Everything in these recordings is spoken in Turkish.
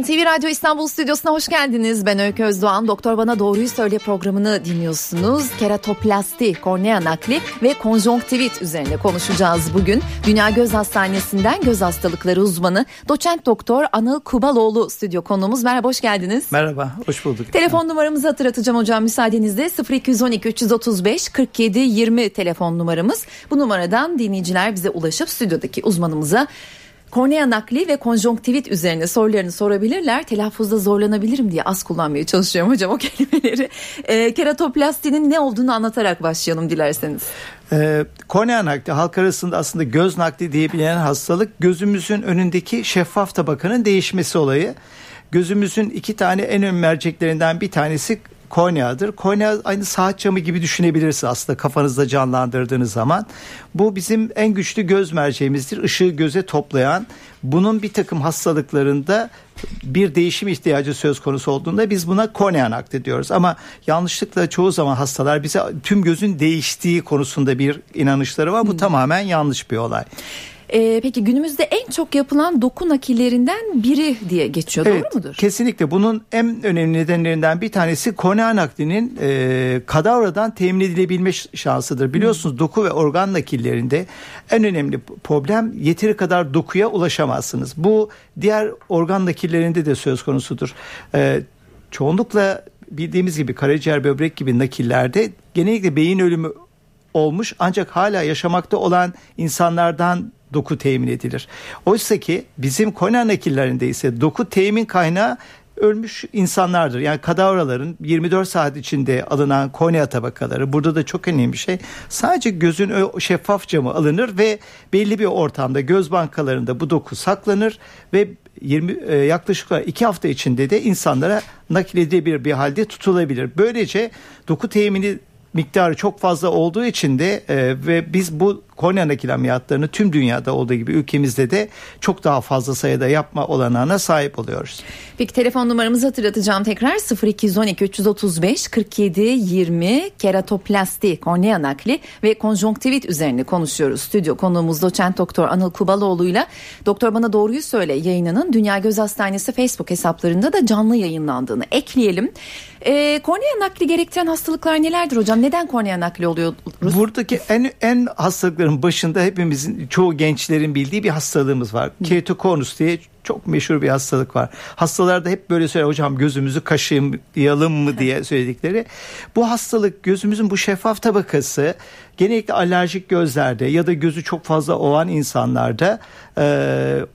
NTV Radyo İstanbul Stüdyosu'na hoş geldiniz. Ben Öykü Özdoğan. Doktor Bana Doğruyu Söyle programını dinliyorsunuz. Keratoplasti, kornea nakli ve konjonktivit üzerine konuşacağız bugün. Dünya Göz Hastanesi'nden göz hastalıkları uzmanı doçent doktor Anıl Kubaloğlu stüdyo konuğumuz. Merhaba, hoş geldiniz. Merhaba, hoş bulduk. Telefon numaramızı hatırlatacağım hocam müsaadenizle. 0212 335 47 20 telefon numaramız. Bu numaradan dinleyiciler bize ulaşıp stüdyodaki uzmanımıza kornea nakli ve konjonktivit üzerine sorularını sorabilirler. Telaffuzda zorlanabilirim diye az kullanmaya çalışıyorum hocam o kelimeleri. E, keratoplastinin ne olduğunu anlatarak başlayalım dilerseniz. E, kornea nakli halk arasında aslında göz nakli diye bilinen hastalık gözümüzün önündeki şeffaf tabakanın değişmesi olayı. Gözümüzün iki tane en önemli merceklerinden bir tanesi korneadır. Kornea aynı saat camı gibi düşünebilirsiniz aslında kafanızda canlandırdığınız zaman. Bu bizim en güçlü göz merceğimizdir. Işığı göze toplayan bunun bir takım hastalıklarında bir değişim ihtiyacı söz konusu olduğunda biz buna kornea nakli diyoruz. Ama yanlışlıkla çoğu zaman hastalar bize tüm gözün değiştiği konusunda bir inanışları var. Bu hmm. tamamen yanlış bir olay. Ee, peki günümüzde en çok yapılan doku nakillerinden biri diye geçiyor evet, doğru mudur? Kesinlikle bunun en önemli nedenlerinden bir tanesi kornea naklinin e, kadavradan temin edilebilme şansıdır. Biliyorsunuz hmm. doku ve organ nakillerinde en önemli problem yeteri kadar dokuya ulaşamazsınız. Bu diğer organ nakillerinde de söz konusudur. E, çoğunlukla bildiğimiz gibi karaciğer böbrek gibi nakillerde genellikle beyin ölümü olmuş ancak hala yaşamakta olan insanlardan doku temin edilir. Oysa ki bizim kornea nakillerinde ise doku temin kaynağı ölmüş insanlardır. Yani kadavraların 24 saat içinde alınan kornea tabakaları burada da çok önemli bir şey. Sadece gözün şeffaf camı alınır ve belli bir ortamda göz bankalarında bu doku saklanır ve 20 e, yaklaşık olarak 2 hafta içinde de insanlara nakil edilebilir bir halde tutulabilir. Böylece doku temini miktarı çok fazla olduğu için de e, ve biz bu kornea nakil ameliyatlarını tüm dünyada olduğu gibi ülkemizde de çok daha fazla sayıda yapma olanağına sahip oluyoruz. Peki telefon numaramızı hatırlatacağım tekrar 0212 335 47 20 keratoplasti kornea nakli ve konjonktivit üzerine konuşuyoruz. Stüdyo konuğumuz doçent doktor Anıl Kubaloğlu ile Doktor Bana Doğruyu Söyle yayınının Dünya Göz Hastanesi Facebook hesaplarında da canlı yayınlandığını ekleyelim. E, kornea nakli gerektiren hastalıklar nelerdir hocam? Neden kornea nakli oluyoruz? Buradaki en en hastalıkların başında hepimizin çoğu gençlerin bildiği bir hastalığımız var. Keratokonus diye çok meşhur bir hastalık var. Hastalarda hep böyle söyler hocam gözümüzü kaşıyalım mı diye söyledikleri. Bu hastalık gözümüzün bu şeffaf tabakası genellikle alerjik gözlerde ya da gözü çok fazla ovan insanlarda e,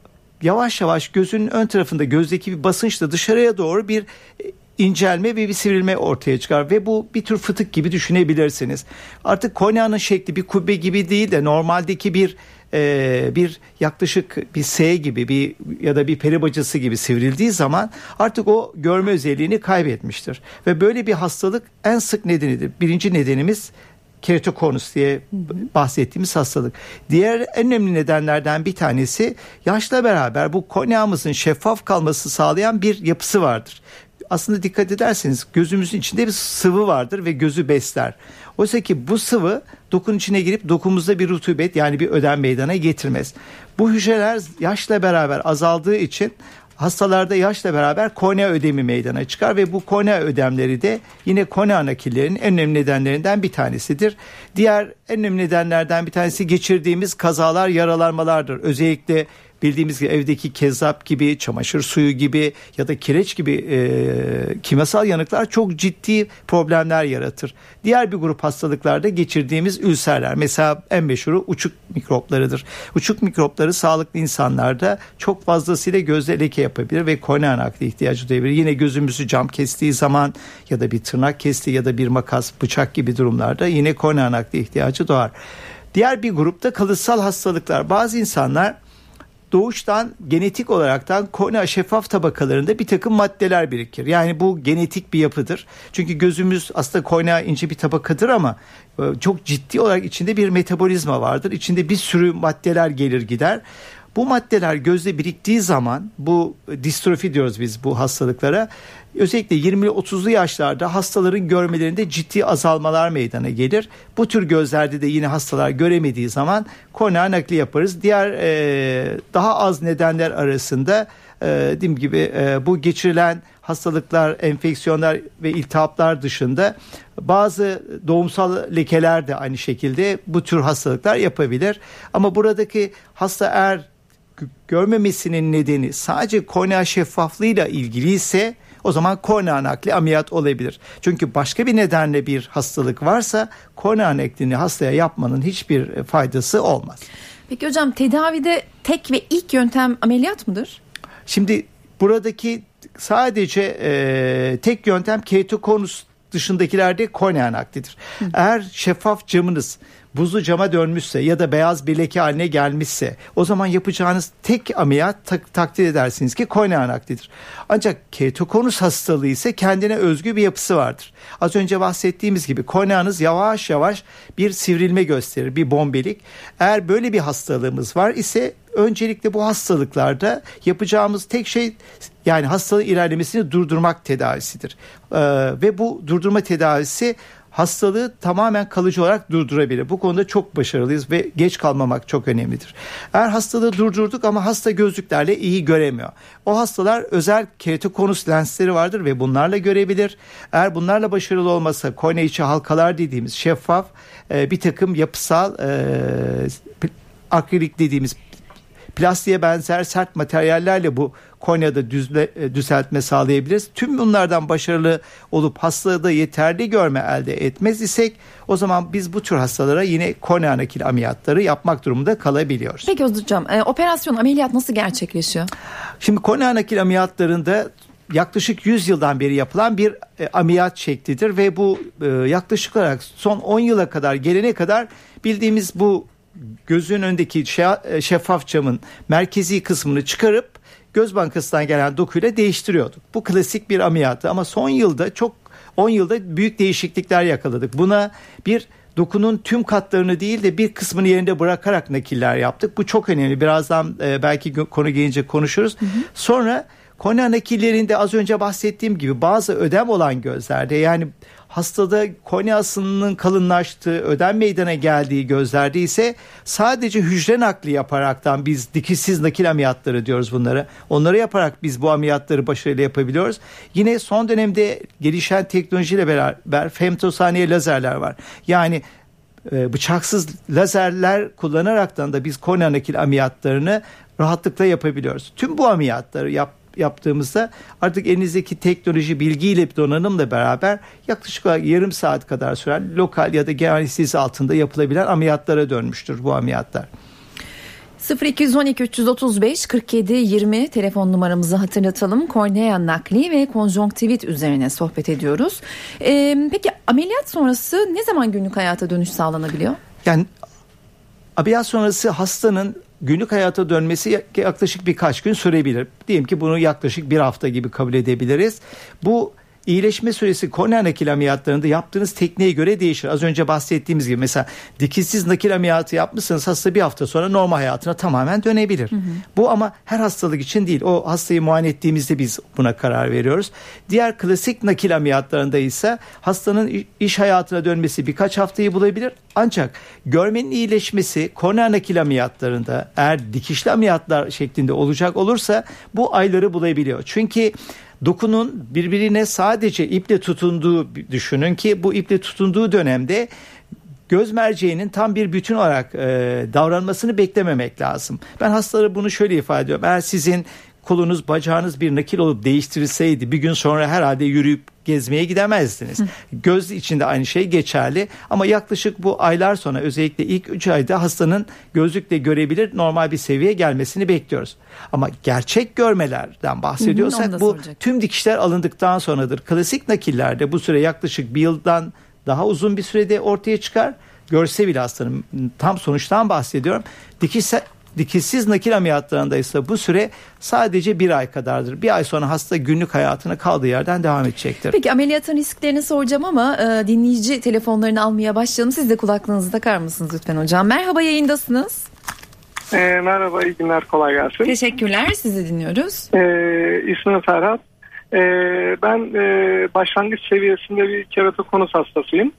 yavaş yavaş gözün ön tarafında gözdeki bir basınçla dışarıya doğru bir incelme ve bir sivrilme ortaya çıkar ve bu bir tür fıtık gibi düşünebilirsiniz. Artık korneanın şekli bir kubbe gibi değil de normaldeki bir e, bir yaklaşık bir S gibi bir ya da bir peri bacası gibi sivrildiği zaman artık o görme özelliğini kaybetmiştir. Ve böyle bir hastalık en sık nedenidir. Birinci nedenimiz keratokonus diye bahsettiğimiz hastalık. Diğer en önemli nedenlerden bir tanesi yaşla beraber bu korneamızın şeffaf kalması sağlayan bir yapısı vardır aslında dikkat ederseniz gözümüzün içinde bir sıvı vardır ve gözü besler. Oysa ki bu sıvı dokun içine girip dokumuzda bir rutubet yani bir ödem meydana getirmez. Bu hücreler yaşla beraber azaldığı için hastalarda yaşla beraber kornea ödemi meydana çıkar ve bu kornea ödemleri de yine kornea nakillerinin en önemli nedenlerinden bir tanesidir. Diğer en önemli nedenlerden bir tanesi geçirdiğimiz kazalar, yaralanmalardır. Özellikle bildiğimiz gibi evdeki kezzap gibi, çamaşır suyu gibi ya da kireç gibi e, kimyasal yanıklar çok ciddi problemler yaratır. Diğer bir grup hastalıklarda geçirdiğimiz ülserler mesela en meşhuru uçuk mikroplarıdır. Uçuk mikropları sağlıklı insanlarda çok fazlasıyla gözde leke yapabilir ve kornea nakli ihtiyacı duyabilir. Yine gözümüzü cam kestiği zaman ya da bir tırnak kestiği ya da bir makas, bıçak gibi durumlarda yine kornea nakli ihtiyacı doğar. Diğer bir grupta kalıtsal hastalıklar. Bazı insanlar doğuştan genetik olaraktan kornea şeffaf tabakalarında bir takım maddeler birikir. Yani bu genetik bir yapıdır. Çünkü gözümüz aslında kornea ince bir tabakadır ama e, çok ciddi olarak içinde bir metabolizma vardır. İçinde bir sürü maddeler gelir gider. Bu maddeler gözde biriktiği zaman bu distrofi diyoruz biz bu hastalıklara. Özellikle 20-30'lu yaşlarda hastaların görmelerinde ciddi azalmalar meydana gelir. Bu tür gözlerde de yine hastalar göremediği zaman kornea nakli yaparız. Diğer e, daha az nedenler arasında e, dediğim gibi e, bu geçirilen hastalıklar, enfeksiyonlar ve iltihaplar dışında bazı doğumsal lekeler de aynı şekilde bu tür hastalıklar yapabilir. Ama buradaki hasta eğer görmemesinin nedeni sadece kornea şeffaflığıyla ilgili ise o zaman kornea nakli ameliyat olabilir. Çünkü başka bir nedenle bir hastalık varsa kornea naklini hastaya yapmanın hiçbir faydası olmaz. Peki hocam tedavide tek ve ilk yöntem ameliyat mıdır? Şimdi buradaki sadece e, tek yöntem ketokonus dışındakilerde kornea naklidir. Hı. Eğer şeffaf camınız buzlu cama dönmüşse ya da beyaz bir leke haline gelmişse o zaman yapacağınız tek ameliyat tak, takdir edersiniz ki kornea naklidir. Ancak ketokonus hastalığı ise kendine özgü bir yapısı vardır. Az önce bahsettiğimiz gibi korneanız yavaş yavaş bir sivrilme gösterir, bir bombelik. Eğer böyle bir hastalığımız var ise öncelikle bu hastalıklarda yapacağımız tek şey yani hastalığın ilerlemesini durdurmak tedavisidir. Ee, ve bu durdurma tedavisi hastalığı tamamen kalıcı olarak durdurabilir. Bu konuda çok başarılıyız ve geç kalmamak çok önemlidir. Eğer hastalığı durdurduk ama hasta gözlüklerle iyi göremiyor. O hastalar özel keratokonus lensleri vardır ve bunlarla görebilir. Eğer bunlarla başarılı olmasa kornea içi halkalar dediğimiz şeffaf e, bir takım yapısal e, akrilik dediğimiz plastiğe benzer sert materyallerle bu korneada düzle, e, düzeltme sağlayabiliriz. Tüm bunlardan başarılı olup hastalığı yeterli görme elde etmez isek o zaman biz bu tür hastalara yine kornea nakil ameliyatları yapmak durumunda kalabiliyoruz. Peki hocam e, operasyon ameliyat nasıl gerçekleşiyor? Şimdi kornea nakil ameliyatlarında yaklaşık 100 yıldan beri yapılan bir e, ameliyat şeklidir ve bu e, yaklaşık olarak son 10 yıla kadar gelene kadar bildiğimiz bu gözün önündeki e, şeffaf camın merkezi kısmını çıkarıp göz bankasından gelen dokuyla değiştiriyorduk. Bu klasik bir ameliyattı ama son yılda çok 10 yılda büyük değişiklikler yakaladık. Buna bir dokunun tüm katlarını değil de bir kısmını yerinde bırakarak nakiller yaptık. Bu çok önemli. Birazdan e, belki konu gelince konuşuruz. Hı hı. Sonra kornea nakillerinde az önce bahsettiğim gibi bazı ödem olan gözlerde yani hastada korneasının kalınlaştığı, ödem meydana geldiği gözlerde ise sadece hücre nakli yaparaktan biz dikişsiz nakil ameliyatları diyoruz bunları. Onları yaparak biz bu ameliyatları başarıyla yapabiliyoruz. Yine son dönemde gelişen teknolojiyle beraber femtosaniye lazerler var. Yani e, bıçaksız lazerler kullanaraktan da biz kornea nakil ameliyatlarını rahatlıkla yapabiliyoruz. Tüm bu ameliyatları yap, yaptığımızda artık elinizdeki teknoloji bilgiyle donanımla beraber yaklaşık olarak yarım saat kadar süren lokal ya da genel anestezi altında yapılabilen ameliyatlara dönmüştür bu ameliyatlar. 0212 335 47 20 telefon numaramızı hatırlatalım. Kornea nakli ve konjonktivit üzerine sohbet ediyoruz. Ee, peki ameliyat sonrası ne zaman günlük hayata dönüş sağlanabiliyor? Yani ameliyat sonrası hastanın günlük hayata dönmesi yaklaşık birkaç gün sürebilir. Diyelim ki bunu yaklaşık bir hafta gibi kabul edebiliriz. Bu iyileşme süresi kornea nakil ameliyatlarında yaptığınız tekniğe göre değişir. Az önce bahsettiğimiz gibi mesela dikişsiz nakil ameliyatı yapmışsınız hasta bir hafta sonra normal hayatına tamamen dönebilir. Hı hı. Bu ama her hastalık için değil. O hastayı muayene ettiğimizde biz buna karar veriyoruz. Diğer klasik nakil ameliyatlarında ise hastanın iş hayatına dönmesi birkaç haftayı bulabilir. Ancak görmenin iyileşmesi kornea nakil ameliyatlarında eğer dikişli ameliyatlar şeklinde olacak olursa bu ayları bulabiliyor. Çünkü dokunun birbirine sadece iple tutunduğu düşünün ki bu iple tutunduğu dönemde göz merceğinin tam bir bütün olarak e, davranmasını beklememek lazım. Ben hastalara bunu şöyle ifade ediyorum. Eğer sizin kolunuz bacağınız bir nakil olup değiştirilseydi bir gün sonra herhalde yürüyüp gezmeye gidemezdiniz. Hı. Göz için de aynı şey geçerli ama yaklaşık bu aylar sonra özellikle ilk 3 ayda hastanın gözlükle görebilir normal bir seviyeye gelmesini bekliyoruz. Ama gerçek görmelerden bahsediyorsak hı bu soracak. tüm dikişler alındıktan sonradır. Klasik nakillerde bu süre yaklaşık bir yıldan daha uzun bir sürede ortaya çıkar. Görse bile hastanın tam sonuçtan bahsediyorum. Dikiş Dikişsiz nakil ameliyatlarında ise bu süre sadece bir ay kadardır. Bir ay sonra hasta günlük hayatına kaldığı yerden devam edecektir. Peki ameliyatın risklerini soracağım ama e, dinleyici telefonlarını almaya başlayalım. Siz de kulaklığınızı takar mısınız lütfen hocam? Merhaba yayındasınız. E, merhaba iyi günler kolay gelsin. Teşekkürler sizi dinliyoruz. E, ismim Ferhat. E, ben e, başlangıç seviyesinde bir keratokonus hastasıyım.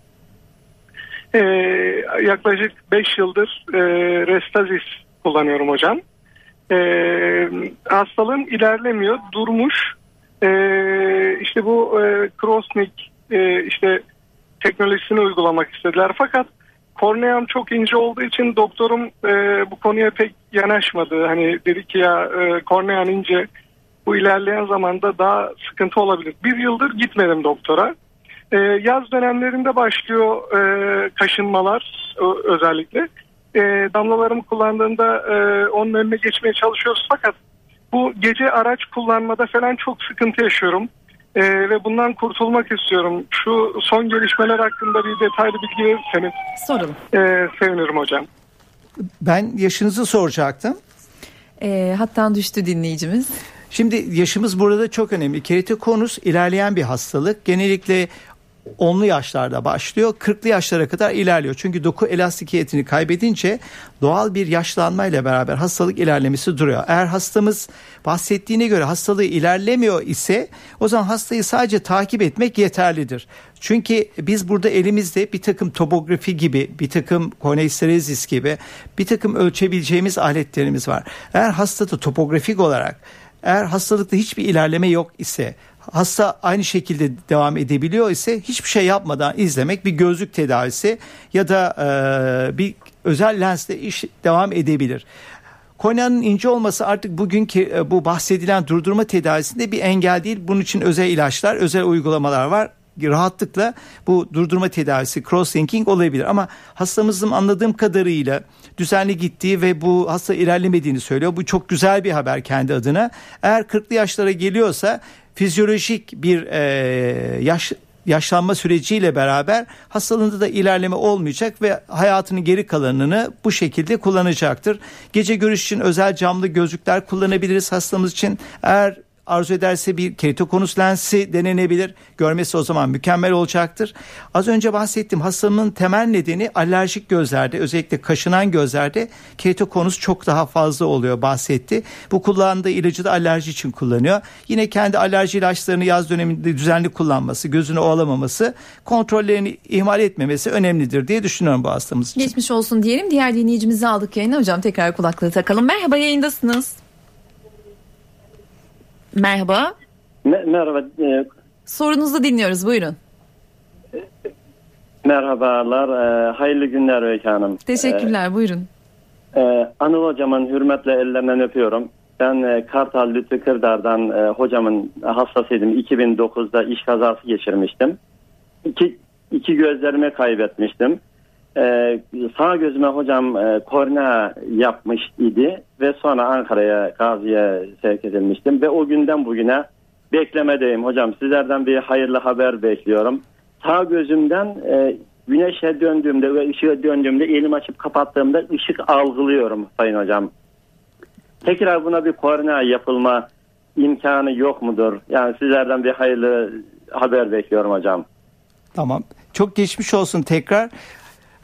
E, yaklaşık 5 yıldır e, Restazis kullanıyorum hocam. E, hastalığım ilerlemiyor, durmuş. E, işte bu e, Crossnik e, işte teknolojisini uygulamak istediler. Fakat korneam çok ince olduğu için doktorum e, bu konuya pek yanaşmadı. Hani dedi ki ya e, kornean ince bu ilerleyen zamanda daha sıkıntı olabilir. Bir yıldır gitmedim doktora. E, yaz dönemlerinde başlıyor e, kaşınmalar özellikle. E, damlalarımı kullandığımda e, onun önüne geçmeye çalışıyoruz fakat bu gece araç kullanmada falan çok sıkıntı yaşıyorum. Ee, ve bundan kurtulmak istiyorum. Şu son gelişmeler hakkında bir detaylı bilgi verirseniz Soralım. e, sevinirim hocam. Ben yaşınızı soracaktım. E, hattan düştü dinleyicimiz. Şimdi yaşımız burada çok önemli. Keratokonus ilerleyen bir hastalık. Genellikle 10'lu yaşlarda başlıyor. 40'lı yaşlara kadar ilerliyor. Çünkü doku elastikiyetini kaybedince doğal bir yaşlanmayla beraber hastalık ilerlemesi duruyor. Eğer hastamız bahsettiğine göre hastalığı ilerlemiyor ise o zaman hastayı sadece takip etmek yeterlidir. Çünkü biz burada elimizde bir takım topografi gibi, bir takım koneisterezis gibi bir takım ölçebileceğimiz aletlerimiz var. Eğer hastada topografik olarak eğer hastalıkta hiçbir ilerleme yok ise hasta aynı şekilde devam edebiliyor ise hiçbir şey yapmadan izlemek bir gözlük tedavisi ya da e, bir özel lensle iş devam edebilir. Korneanın ince olması artık bugünkü e, bu bahsedilen durdurma tedavisinde bir engel değil. Bunun için özel ilaçlar, özel uygulamalar var rahatlıkla bu durdurma tedavisi cross-linking olabilir. Ama hastamızın anladığım kadarıyla düzenli gittiği ve bu hasta ilerlemediğini söylüyor. Bu çok güzel bir haber kendi adına. Eğer 40'lı yaşlara geliyorsa fizyolojik bir e, yaş yaşlanma süreciyle beraber hastalığında da ilerleme olmayacak ve hayatının geri kalanını bu şekilde kullanacaktır. Gece görüş için özel camlı gözlükler kullanabiliriz hastamız için. Eğer arzu ederse bir keratokonus lensi denenebilir. Görmesi o zaman mükemmel olacaktır. Az önce bahsettiğim hastalığın temel nedeni alerjik gözlerde özellikle kaşınan gözlerde keratokonus çok daha fazla oluyor bahsetti. Bu kullandığı ilacı da alerji için kullanıyor. Yine kendi alerji ilaçlarını yaz döneminde düzenli kullanması, gözünü ovalamaması, kontrollerini ihmal etmemesi önemlidir diye düşünüyorum bu hastamız için. Geçmiş olsun diyelim. Diğer dinleyicimizi aldık yayına. Hocam tekrar kulaklığı takalım. Merhaba yayındasınız. Merhaba. Me- merhaba. E, Sorunuzu dinliyoruz. Buyurun. merhabalar. E, hayırlı günler Öykü Hanım. Teşekkürler. Buyurun. E, e, Anıl hocamın hürmetle ellerinden öpüyorum. Ben e, Kartal Lütfü Kırdar'dan e, hocamın hastasıydım. 2009'da iş kazası geçirmiştim. İki, iki gözlerimi kaybetmiştim. E, sağ gözüme hocam e, kornea yapmış idi ve sonra Ankara'ya Gazi'ye sevk edilmiştim ve o günden bugüne beklemedeyim hocam. Sizlerden bir hayırlı haber bekliyorum. Sağ gözümden e, güneşe döndüğümde ve ışığa döndüğümde elimi açıp kapattığımda ışık algılıyorum sayın hocam. Tekrar buna bir kornea yapılma imkanı yok mudur? Yani sizlerden bir hayırlı haber bekliyorum hocam. Tamam. Çok geçmiş olsun tekrar.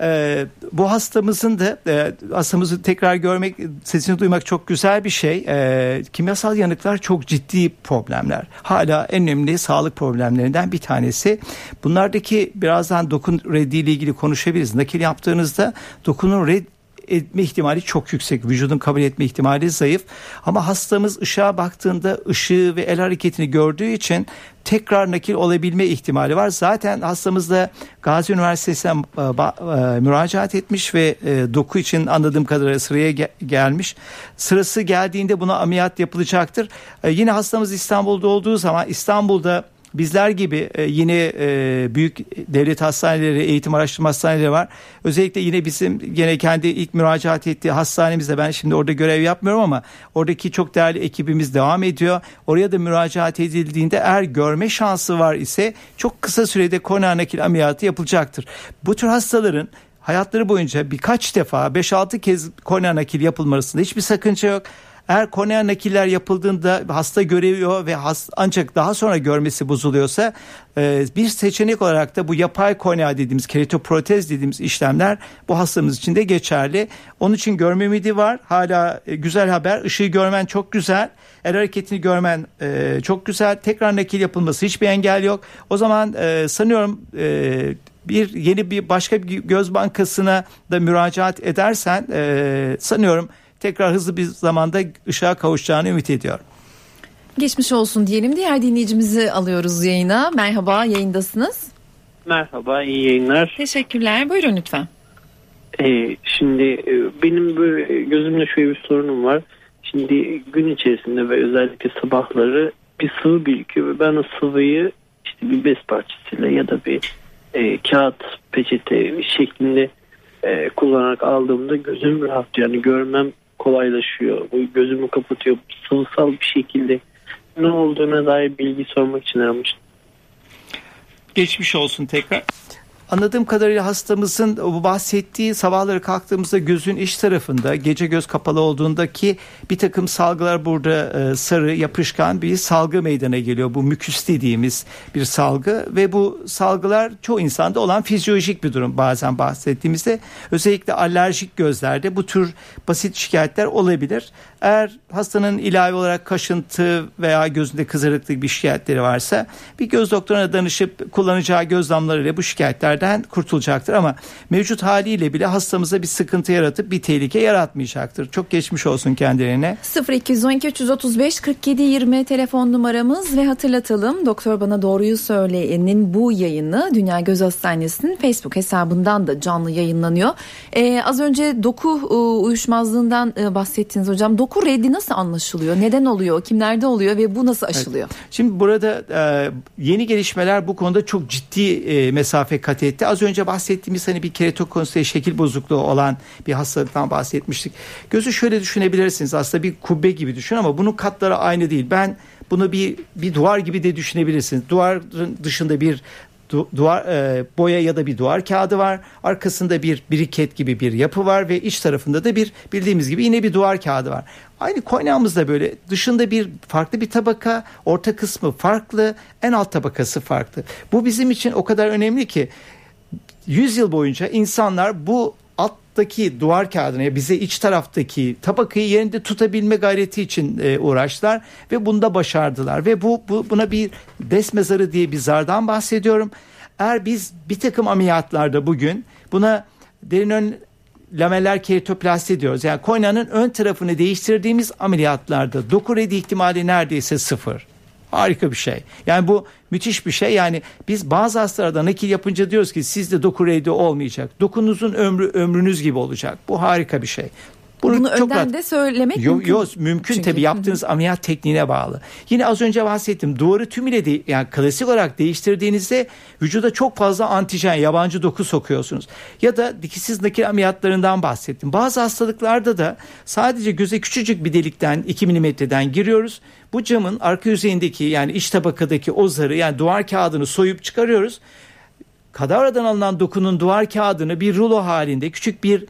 Ee, bu hastamızın da e, hastamızı tekrar görmek, sesini duymak çok güzel bir şey. Ee, kimyasal yanıklar çok ciddi problemler. Hala en önemli sağlık problemlerinden bir tanesi. Bunlardaki birazdan dokun reddiyle ilgili konuşabiliriz. Nakil yaptığınızda dokunun red etme ihtimali çok yüksek. Vücudun kabul etme ihtimali zayıf. Ama hastamız ışığa baktığında ışığı ve el hareketini gördüğü için tekrar nakil olabilme ihtimali var. Zaten hastamız da Gazi Üniversitesi'ne e, e, müracaat etmiş ve e, doku için anladığım kadarıyla sıraya gelmiş. Sırası geldiğinde buna ameliyat yapılacaktır. Yine hastamız İstanbul'da olduğu zaman İstanbul'da bizler gibi e, yine e, büyük devlet hastaneleri, eğitim araştırma hastaneleri var. Özellikle yine bizim gene kendi ilk müracaat ettiği hastanemizde ben şimdi orada görev yapmıyorum ama oradaki çok değerli ekibimiz devam ediyor. Oraya da müracaat edildiğinde eğer görme şansı var ise çok kısa sürede kornea nakil ameliyatı yapılacaktır. Bu tür hastaların hayatları boyunca birkaç defa 5-6 kez kornea nakil yapılmasında hiçbir sakınca yok. Eğer kornea nakiller yapıldığında hasta görüyor ve hast, ancak daha sonra görmesi bozuluyorsa e, bir seçenek olarak da bu yapay kornea dediğimiz keratoprotez dediğimiz işlemler bu hastamız için de geçerli. Onun için görme ümidi var. Hala e, güzel haber. Işığı görmen çok güzel. El hareketini görmen e, çok güzel. Tekrar nakil yapılması hiçbir engel yok. O zaman e, sanıyorum e, bir yeni bir başka bir göz bankasına da müracaat edersen e, sanıyorum tekrar hızlı bir zamanda ışığa kavuşacağını ümit ediyorum. Geçmiş olsun diyelim. Diğer dinleyicimizi alıyoruz yayına. Merhaba yayındasınız. Merhaba iyi yayınlar. Teşekkürler. Buyurun lütfen. Ee, şimdi e, benim böyle gözümde şöyle bir sorunum var. Şimdi gün içerisinde ve özellikle sabahları bir sıvı birikiyor ve ben o sıvıyı işte bir bez parçasıyla ya da bir e, kağıt peçete şeklinde e, kullanarak aldığımda gözüm rahat yani görmem kolaylaşıyor. Bu gözümü kapatıyor. Sıvısal bir şekilde ne olduğuna dair bilgi sormak için aramıştım. Geçmiş olsun tekrar. Anladığım kadarıyla hastamızın bahsettiği sabahları kalktığımızda gözün iç tarafında gece göz kapalı olduğundaki bir takım salgılar burada e, sarı yapışkan bir salgı meydana geliyor. Bu müküs dediğimiz bir salgı ve bu salgılar çoğu insanda olan fizyolojik bir durum bazen bahsettiğimizde özellikle alerjik gözlerde bu tür basit şikayetler olabilir. Eğer hastanın ilave olarak kaşıntı veya gözünde kızarıklık bir şikayetleri varsa bir göz doktoruna danışıp kullanacağı göz damlarıyla bu şikayetlerden kurtulacaktır ama mevcut haliyle bile hastamıza bir sıkıntı yaratıp bir tehlike yaratmayacaktır. Çok geçmiş olsun kendilerine. 0212 335 47 20 telefon numaramız ve hatırlatalım Doktor Bana Doğruyu Söyleyen'in bu yayını Dünya Göz Hastanesi'nin Facebook hesabından da canlı yayınlanıyor. Ee, az önce doku e, uyuşmazlığından e, bahsettiniz hocam. Doku reddi nasıl anlaşılıyor? Neden oluyor? Kimlerde oluyor ve bu nasıl aşılıyor? Evet. Şimdi burada e, yeni gelişmeler bu konuda çok ciddi e, mesafe kat etti. Az önce bahsettiğimiz hani bir keratokonusite şekil bozukluğu olan bir hastalıktan bahsetmiştik. Gözü şöyle düşünebilirsiniz aslında bir kubbe gibi düşün ama bunun katları aynı değil. Ben bunu bir bir duvar gibi de düşünebilirsiniz. Duvarın dışında bir du, duvar e, boya ya da bir duvar kağıdı var. Arkasında bir biriket gibi bir yapı var ve iç tarafında da bir bildiğimiz gibi yine bir duvar kağıdı var. Aynı koynağımızda böyle dışında bir farklı bir tabaka, orta kısmı farklı, en alt tabakası farklı. Bu bizim için o kadar önemli ki 100 yıl boyunca insanlar bu alttaki duvar kağıdını bize iç taraftaki tabakayı yerinde tutabilme gayreti için e, uğraştılar ve bunda başardılar ve bu, bu buna bir des mezarı diye bir zardan bahsediyorum. Eğer biz bir takım ameliyatlarda bugün buna derin ön lameller keratoplasti diyoruz. Yani koynanın ön tarafını değiştirdiğimiz ameliyatlarda doku redi ihtimali neredeyse sıfır. Harika bir şey. Yani bu müthiş bir şey. Yani biz bazı hastalarda nakil yapınca diyoruz ki sizde doku redi olmayacak. Dokunuzun ömrü ömrünüz gibi olacak. Bu harika bir şey. Bunu, Bunu çok önden rahat... de söylemek yo, mümkün. Yok mümkün Çünkü. tabii yaptığınız ameliyat tekniğine bağlı. Yine az önce bahsettim duvarı tümüyle de, yani klasik olarak değiştirdiğinizde vücuda çok fazla antijen yabancı doku sokuyorsunuz. Ya da dikişsiz nakil ameliyatlarından bahsettim. Bazı hastalıklarda da sadece göze küçücük bir delikten 2 milimetreden giriyoruz. Bu camın arka yüzeyindeki yani iç tabakadaki o zarı yani duvar kağıdını soyup çıkarıyoruz kadavradan alınan dokunun duvar kağıdını bir rulo halinde küçük bir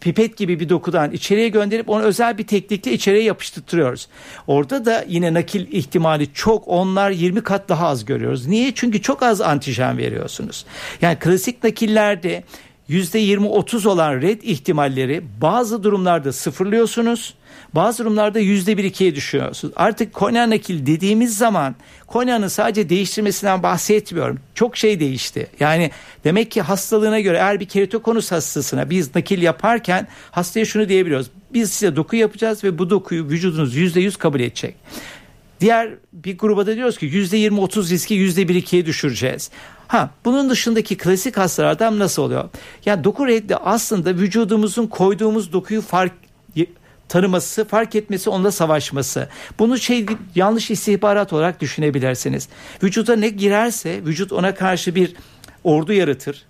pipet gibi bir dokudan içeriye gönderip onu özel bir teknikle içeriye yapıştırıyoruz. Orada da yine nakil ihtimali çok onlar 20 kat daha az görüyoruz. Niye? Çünkü çok az antijen veriyorsunuz. Yani klasik nakillerde %20-30 olan red ihtimalleri bazı durumlarda sıfırlıyorsunuz. Bazı durumlarda yüzde bir ikiye düşüyorsunuz. Artık kornea nakil dediğimiz zaman korneanın sadece değiştirmesinden bahsetmiyorum. Çok şey değişti. Yani demek ki hastalığına göre eğer bir keratokonus hastasına biz nakil yaparken hastaya şunu diyebiliyoruz. Biz size doku yapacağız ve bu dokuyu vücudunuz yüzde yüz kabul edecek. Diğer bir gruba da diyoruz ki yüzde yirmi otuz riski yüzde bir ikiye düşüreceğiz. Ha bunun dışındaki klasik hastalardan nasıl oluyor? Yani doku reddi aslında vücudumuzun koyduğumuz dokuyu fark tanıması, fark etmesi, onunla savaşması. Bunu şey yanlış istihbarat olarak düşünebilirsiniz. Vücuda ne girerse vücut ona karşı bir ordu yaratır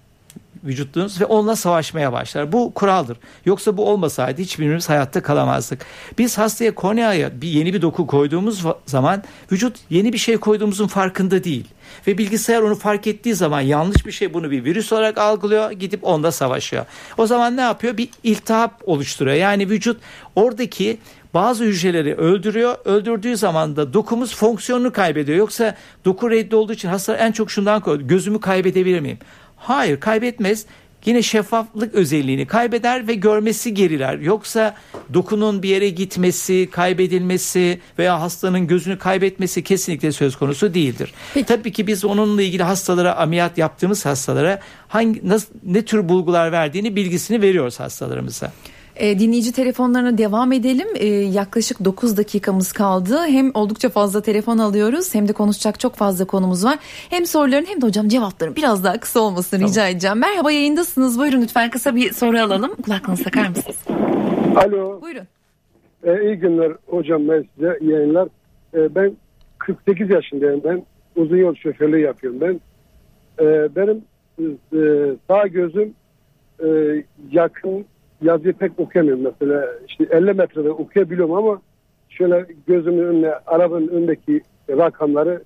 vücutluğunuz ve onunla savaşmaya başlar. Bu kuraldır. Yoksa bu olmasaydı hiçbirimiz hayatta kalamazdık. Biz hastaya korneaya bir yeni bir doku koyduğumuz zaman vücut yeni bir şey koyduğumuzun farkında değil. Ve bilgisayar onu fark ettiği zaman yanlış bir şey bunu bir virüs olarak algılıyor gidip onda savaşıyor. O zaman ne yapıyor? Bir iltihap oluşturuyor. Yani vücut oradaki bazı hücreleri öldürüyor. Öldürdüğü zaman da dokumuz fonksiyonunu kaybediyor. Yoksa doku reddi olduğu için hastalar en çok şundan korkuyor. Gözümü kaybedebilir miyim? Hayır kaybetmez. Yine şeffaflık özelliğini kaybeder ve görmesi geriler. Yoksa dokunun bir yere gitmesi, kaybedilmesi veya hastanın gözünü kaybetmesi kesinlikle söz konusu değildir. Peki. Tabii ki biz onunla ilgili hastalara ameliyat yaptığımız hastalara hangi nasıl, ne tür bulgular verdiğini bilgisini veriyoruz hastalarımıza. E, dinleyici telefonlarına devam edelim. E, yaklaşık 9 dakikamız kaldı. Hem oldukça fazla telefon alıyoruz hem de konuşacak çok fazla konumuz var. Hem soruların hem de hocam cevapların biraz daha kısa olmasını tamam. rica edeceğim. Merhaba yayındasınız. Buyurun lütfen kısa bir soru alalım. Kulaklığınızı takar mısınız? Alo. Buyurun. Ee, iyi günler hocam ben size yayınlar. Ee, ben 48 yaşındayım ben. Uzun yol şoförlüğü yapıyorum ben. Ee, benim e, sağ gözüm e, yakın yazıyı pek okuyamıyorum mesela. işte 50 metrede okuyabiliyorum ama şöyle gözümün önüne arabanın önündeki rakamları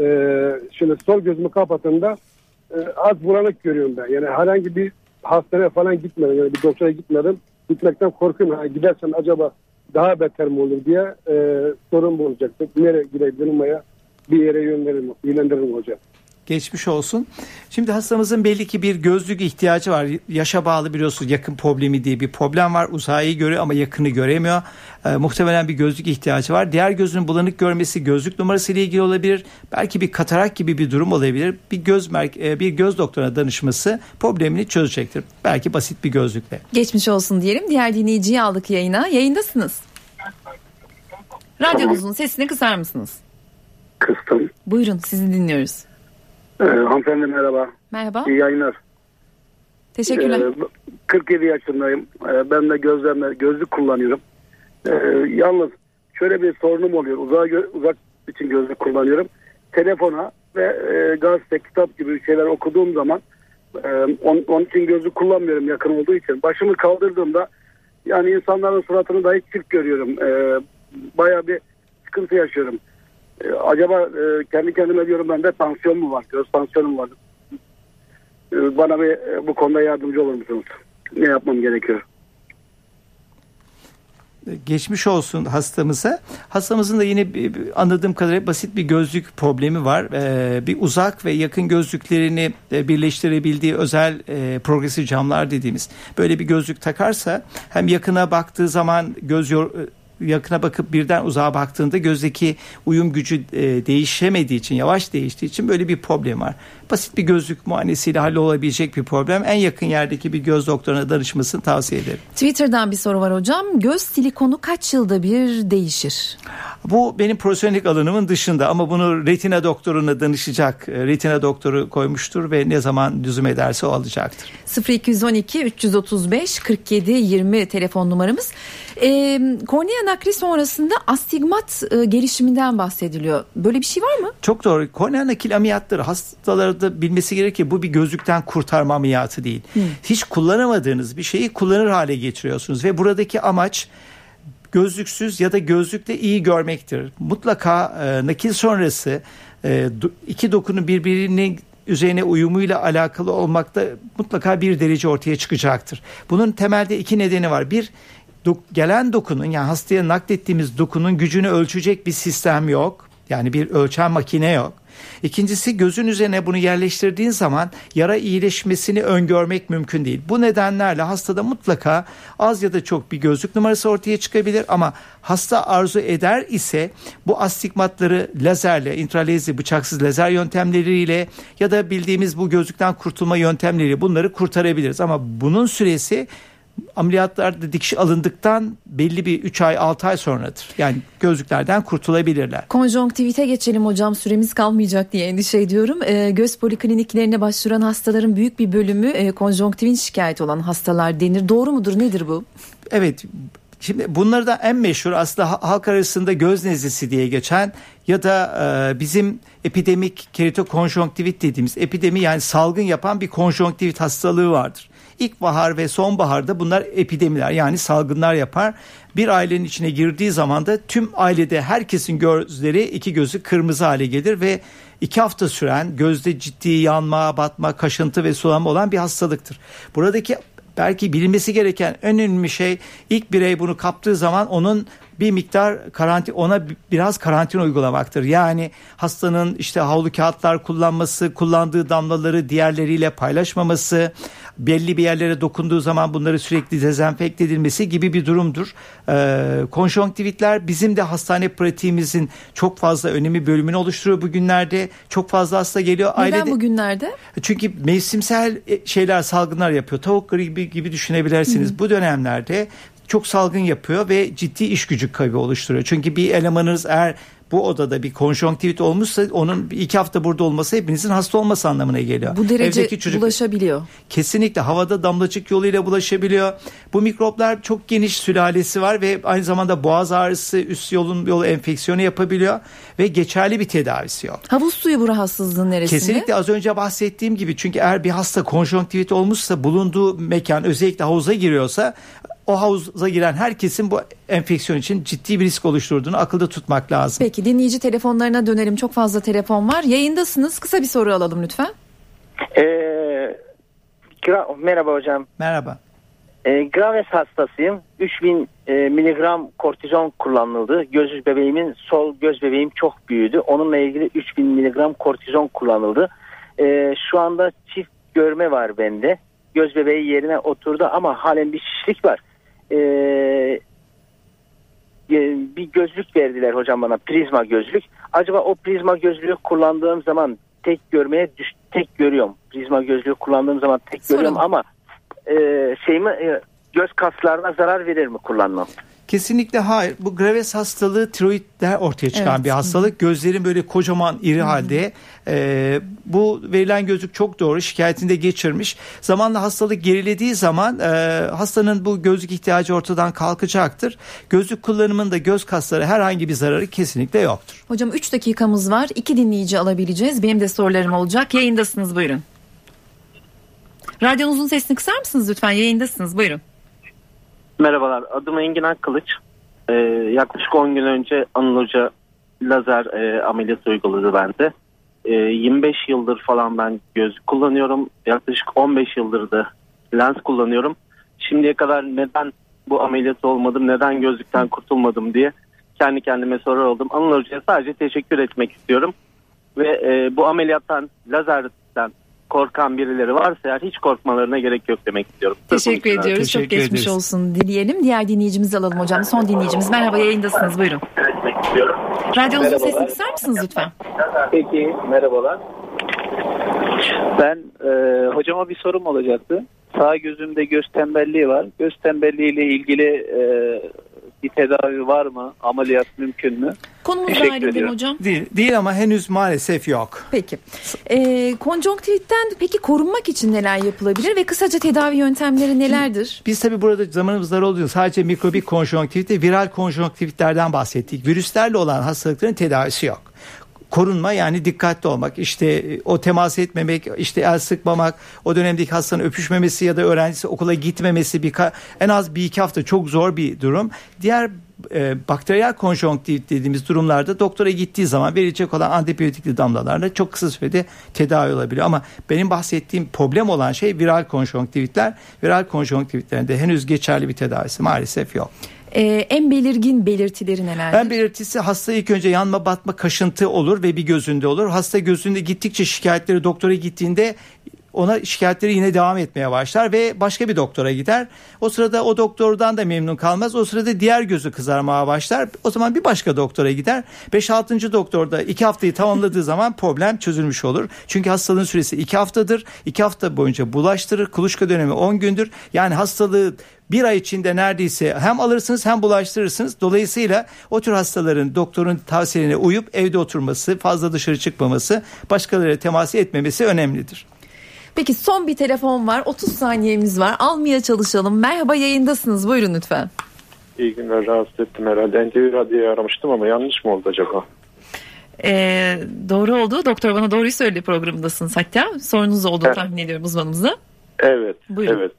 e, şöyle sol gözümü kapattığımda e, az bulanık görüyorum ben. Yani herhangi bir hastaneye falan gitmedim. Yani bir doktora gitmedim. Gitmekten korkuyorum. Yani gidersen acaba daha beter mi olur diye e, sorun olacaktı. Nereye gidebilirim veya bir yere yönlendiririm, yönlendiririm hocam. Geçmiş olsun. Şimdi hastamızın belli ki bir gözlük ihtiyacı var. Yaşa bağlı biliyorsunuz yakın problemi diye bir problem var. Uzağı görüyor ama yakını göremiyor. Ee, muhtemelen bir gözlük ihtiyacı var. Diğer gözünün bulanık görmesi gözlük numarası ile ilgili olabilir. Belki bir katarak gibi bir durum olabilir. Bir göz e, bir göz doktoruna danışması problemini çözecektir. Belki basit bir gözlükle. Geçmiş olsun diyelim. Diğer dinleyiciyi aldık yayına. Yayındasınız. Radyonuzun sesini kısar mısınız? Kıstım. Buyurun sizi dinliyoruz. Ee, hanımefendi merhaba. Merhaba. İyi yayınlar. Teşekkürler. Ee, 47 yaşındayım. Ee, ben de gözlemle gözlük kullanıyorum. Ee, yalnız şöyle bir sorunum oluyor. Uzak, uzak için gözlük kullanıyorum. Telefona ve e, gazete, kitap gibi şeyler okuduğum zaman e, on, onun için gözlük kullanmıyorum yakın olduğu için. Başımı kaldırdığımda yani insanların suratını dahi çift görüyorum. E, Baya bir sıkıntı yaşıyorum. E, acaba e, kendi kendime diyorum bende tansiyon mu var? Göz tansiyonum var. E, bana bir e, bu konuda yardımcı olur musunuz? Ne yapmam gerekiyor? geçmiş olsun hastamıza. Hastamızın da yine anladığım kadarıyla basit bir gözlük problemi var. Ee, bir uzak ve yakın gözlüklerini e, birleştirebildiği özel e, progresif camlar dediğimiz böyle bir gözlük takarsa hem yakına baktığı zaman göz yakına bakıp birden uzağa baktığında gözdeki uyum gücü e, değişemediği için yavaş değiştiği için böyle bir problem var. Basit bir gözlük muayenesiyle hallolabilecek bir problem. En yakın yerdeki bir göz doktoruna danışmasını tavsiye ederim. Twitter'dan bir soru var hocam. Göz silikonu kaç yılda bir değişir? Bu benim profesyonellik alanımın dışında ama bunu retina doktoruna danışacak. E, retina doktoru koymuştur ve ne zaman lüzum ederse o alacaktır. 0212 335 47 20 telefon numaramız. E, kornea nakli sonrasında astigmat e, gelişiminden bahsediliyor. Böyle bir şey var mı? Çok doğru. Kornea nakil ameliyatları hastalarda bilmesi gerekir bu bir gözlükten kurtarma ameliyatı değil. Hmm. Hiç kullanamadığınız bir şeyi kullanır hale getiriyorsunuz ve buradaki amaç gözlüksüz ya da gözlükle iyi görmektir. Mutlaka e, nakil sonrası e, iki dokunun birbirinin üzerine uyumuyla alakalı olmakta mutlaka bir derece ortaya çıkacaktır. Bunun temelde iki nedeni var. Bir gelen dokunun yani hastaya naklettiğimiz dokunun gücünü ölçecek bir sistem yok. Yani bir ölçen makine yok. İkincisi gözün üzerine bunu yerleştirdiğin zaman yara iyileşmesini öngörmek mümkün değil. Bu nedenlerle hastada mutlaka az ya da çok bir gözlük numarası ortaya çıkabilir ama hasta arzu eder ise bu astigmatları lazerle, intralezi bıçaksız lazer yöntemleriyle ya da bildiğimiz bu gözlükten kurtulma yöntemleriyle bunları kurtarabiliriz. Ama bunun süresi ameliyatlarda dikiş alındıktan belli bir 3 ay 6 ay sonradır. Yani gözlüklerden kurtulabilirler. Konjonktivite geçelim hocam süremiz kalmayacak diye endişe ediyorum. E, göz polikliniklerine başvuran hastaların büyük bir bölümü e, konjonktivin şikayet olan hastalar denir. Doğru mudur nedir bu? Evet Şimdi bunları da en meşhur aslında halk arasında göz nezlesi diye geçen ya da e, bizim epidemik keratokonjonktivit dediğimiz epidemi yani salgın yapan bir konjonktivit hastalığı vardır. İlkbahar ve sonbaharda bunlar epidemiler yani salgınlar yapar. Bir ailenin içine girdiği zaman da tüm ailede herkesin gözleri iki gözü kırmızı hale gelir ve iki hafta süren gözde ciddi yanma, batma, kaşıntı ve sulama olan bir hastalıktır. Buradaki belki bilinmesi gereken en önemli şey ilk birey bunu kaptığı zaman onun bir miktar karantin ona biraz karantin uygulamaktır. Yani hastanın işte havlu kağıtlar kullanması, kullandığı damlaları diğerleriyle paylaşmaması, belli bir yerlere dokunduğu zaman bunları sürekli dezenfekte edilmesi gibi bir durumdur. Ee, konjonክtivitler bizim de hastane pratiğimizin çok fazla önemi bölümünü oluşturuyor bugünlerde. Çok fazla hasta geliyor. Neden Ailede, bugünlerde? çünkü mevsimsel e, şeyler salgınlar yapıyor. Tavuk gribi gibi düşünebilirsiniz. Hı. Bu dönemlerde çok salgın yapıyor ve ciddi iş gücü kaybı oluşturuyor. Çünkü bir elemanınız eğer bu odada bir konjonktivit olmuşsa onun iki hafta burada olması hepinizin hasta olması anlamına geliyor. Bu derece Evdeki çocuk, bulaşabiliyor. Kesinlikle havada damlacık yoluyla bulaşabiliyor. Bu mikroplar çok geniş sülalesi var ve aynı zamanda boğaz ağrısı, üst yolun yolu enfeksiyonu yapabiliyor ve geçerli bir tedavisi yok. Havuz suyu bu rahatsızlığın neresinde? Kesinlikle az önce bahsettiğim gibi çünkü eğer bir hasta konjonktivit olmuşsa bulunduğu mekan özellikle havuza giriyorsa o havuza giren herkesin bu enfeksiyon için ciddi bir risk oluşturduğunu akılda tutmak lazım. Peki dinleyici telefonlarına dönelim. Çok fazla telefon var. Yayındasınız. Kısa bir soru alalım lütfen. Ee, merhaba hocam. Merhaba. E, Graves hastasıyım. 3000 e, miligram kortizon kullanıldı. Göz bebeğimin sol göz bebeğim çok büyüdü. Onunla ilgili 3000 miligram kortizon kullanıldı. E, şu anda çift görme var bende. Göz bebeği yerine oturdu ama halen bir şişlik var. E, bir gözlük verdiler hocam bana prizma gözlük. Acaba o prizma gözlüğü kullandığım zaman tek görmeye düş, tek görüyorum. Prizma gözlüğü kullandığım zaman tek Sorun. görüyorum ama e, şey mi e, göz kaslarına zarar verir mi kullanmam? Kesinlikle hayır. Bu Graves hastalığı tiroidler ortaya çıkan evet. bir hastalık. Gözlerin böyle kocaman iri Hı-hı. halde. E, bu verilen gözlük çok doğru. Şikayetinde geçirmiş. Zamanla hastalık gerilediği zaman e, hastanın bu gözlük ihtiyacı ortadan kalkacaktır. Gözlük kullanımında göz kasları herhangi bir zararı kesinlikle yoktur. Hocam 3 dakikamız var. 2 dinleyici alabileceğiz. Benim de sorularım olacak. Yayındasınız buyurun. Radyonuzun sesini kısar mısınız lütfen? Yayındasınız buyurun. Merhabalar, adım Engin Akkılıç. Ee, yaklaşık 10 gün önce Anıl Hoca lazer e, ameliyatı uyguladı bende. E, 25 yıldır falan ben gözlük kullanıyorum. Yaklaşık 15 yıldır da lens kullanıyorum. Şimdiye kadar neden bu ameliyat olmadım, neden gözlükten kurtulmadım diye kendi kendime sorar oldum. Anıl Hoca'ya sadece teşekkür etmek istiyorum. Ve e, bu ameliyattan, lazerden korkan birileri varsa eğer hiç korkmalarına gerek yok demek istiyorum. Teşekkür Sırf ediyoruz. Teşekkür Çok geçmiş ederiz. olsun dileyelim. Diğer dinleyicimizi alalım hocam. Son dinleyicimiz. Merhaba yayındasınız. Buyurun. Radyonuzun sesini kısar mısınız lütfen? Peki. Merhabalar. Ben e, hocama bir sorum olacaktı. Sağ gözümde göz tembelliği var. Göz tembelliği ile ilgili e, bir tedavi var mı? Ameliyat mümkün mü? Konumuz dahilinde hocam? Değil, değil ama henüz maalesef yok. Peki. Ee, konjonktivitten peki korunmak için neler yapılabilir ve kısaca tedavi yöntemleri nelerdir? Biz tabii burada zamanımız dar olduğu sadece mikrobik konjonktivit ve viral konjonktivitlerden bahsettik. Virüslerle olan hastalıkların tedavisi yok korunma yani dikkatli olmak işte e, o temas etmemek işte el sıkmamak o dönemdeki hastanın öpüşmemesi ya da öğrencisi okula gitmemesi bir en az bir iki hafta çok zor bir durum. Diğer e, bakteriyel konjonktivit dediğimiz durumlarda doktora gittiği zaman verilecek olan antibiyotikli damlalarla çok kısa sürede tedavi olabiliyor. Ama benim bahsettiğim problem olan şey viral konjonktivitler. Viral konjonktivitlerinde henüz geçerli bir tedavisi maalesef yok. Ee, en belirgin belirtileri nelerdir? En belirtisi hasta ilk önce yanma batma kaşıntı olur ve bir gözünde olur. Hasta gözünde gittikçe şikayetleri doktora gittiğinde ona şikayetleri yine devam etmeye başlar ve başka bir doktora gider. O sırada o doktordan da memnun kalmaz. O sırada diğer gözü kızarmaya başlar. O zaman bir başka doktora gider. 5-6. doktorda 2 haftayı tamamladığı zaman problem çözülmüş olur. Çünkü hastalığın süresi 2 haftadır. 2 hafta boyunca bulaştırır. Kuluçka dönemi 10 gündür. Yani hastalığı bir ay içinde neredeyse hem alırsınız hem bulaştırırsınız. Dolayısıyla o tür hastaların doktorun tavsiyelerine uyup evde oturması, fazla dışarı çıkmaması, başkalarıyla temas etmemesi önemlidir. Peki son bir telefon var. 30 saniyemiz var. Almaya çalışalım. Merhaba yayındasınız. Buyurun lütfen. İyi günler rahatsız ettim herhalde. NTV Radyo'yu aramıştım ama yanlış mı oldu acaba? Ee, doğru oldu. Doktor bana doğruyu söyledi programındasınız hatta. Sorunuz olduğunu tahmin ediyorum uzmanımıza. Evet. Buyurun. Evet.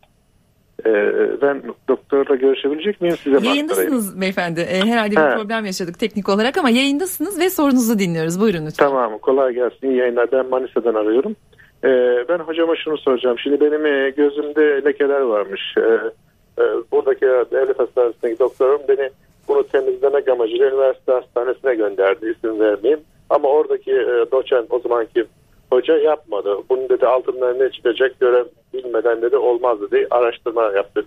Ee, ben doktorla görüşebilecek miyim size Yayındasınız beyefendi. Ee, herhalde bir He. problem yaşadık teknik olarak ama yayındasınız ve sorunuzu dinliyoruz. Buyurun lütfen. Tamam kolay gelsin. İyi yayınlar. Ben Manisa'dan arıyorum. Ee, ben hocama şunu soracağım. Şimdi benim e, gözümde lekeler varmış. Ee, e, buradaki devlet hastanesindeki doktorum beni bunu temizlemek amacıyla üniversite hastanesine gönderdi isim vermeyeyim. Ama oradaki e, doçent o zamanki hoca yapmadı. Bunun dedi altından ne çıkacak göre bilmeden dedi olmaz dedi. Araştırma yaptı.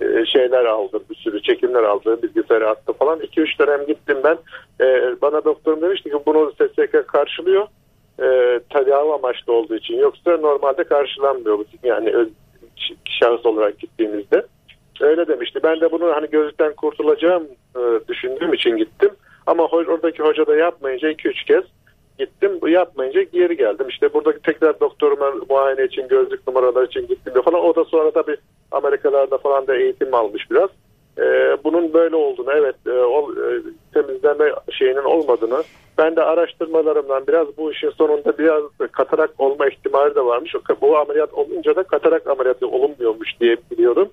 E, şeyler aldı bir sürü çekimler aldı bilgisayara attı falan 2-3 dönem gittim ben e, bana doktorum demişti ki bunu SSK karşılıyor e, tedavi amaçlı olduğu için. Yoksa normalde karşılanmıyor yani öz, şahıs olarak gittiğimizde. Öyle demişti. Ben de bunu hani gözlükten kurtulacağım e, düşündüğüm için gittim. Ama oradaki hoca da yapmayınca 2-3 kez gittim. Bu yapmayınca geri geldim. İşte buradaki tekrar doktoruma muayene için gözlük numaraları için gittim falan. O da sonra tabii Amerikalarda falan da eğitim almış biraz. E, bunun böyle olduğunu evet e, o, e, temizleme şeyinin olmadığını ben de araştırmalarımdan biraz bu işin sonunda biraz katarak olma ihtimali de varmış. Bu ameliyat olunca da katarak ameliyatı olunmuyormuş diye biliyorum.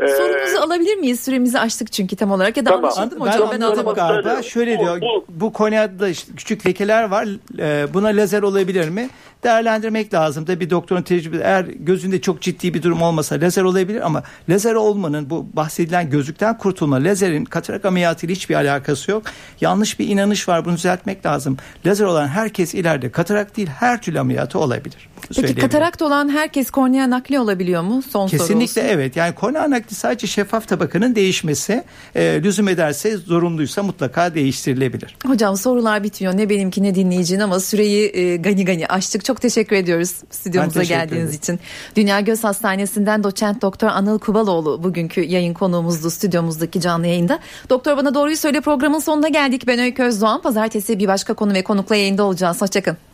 Ee, Sorumuzu alabilir miyiz? Süremizi açtık çünkü tam olarak. Ya da tamam. anlaşıldı mı hocam? Ben, ben anladım galiba. Şöyle, Şöyle diyor. Bu, bu Konya'da işte küçük lekeler var. Ee, buna lazer olabilir mi? Değerlendirmek lazım. Da bir doktorun tecrübesi eğer gözünde çok ciddi bir durum olmasa lazer olabilir ama lazer olmanın bu bahsedilen gözlükten kurtulma lazerin katarak ameliyatıyla hiçbir alakası yok. Yanlış bir inanış var. Bunu düzeltmek lazım. Lazer olan herkes ileride katarak değil her türlü ameliyatı olabilir. Peki katarakt olan herkes kornea nakli olabiliyor mu? Son Kesinlikle evet. Yani kornea nakli sadece şeffaf tabakanın değişmesi e, lüzum ederse zorunluysa mutlaka değiştirilebilir. Hocam sorular bitmiyor. Ne benimki ne dinleyicinin ama süreyi e, gani gani açtık. Çok teşekkür ediyoruz stüdyomuza teşekkür geldiğiniz ederim. için. Dünya Göz Hastanesi'nden doçent doktor Anıl Kubaloğlu bugünkü yayın konuğumuzdu stüdyomuzdaki canlı yayında. Doktor bana doğruyu söyle programın sonuna geldik. Ben Öykü Özdoğan. Pazartesi bir başka konu ve konukla yayında olacağız. Hoşçakalın.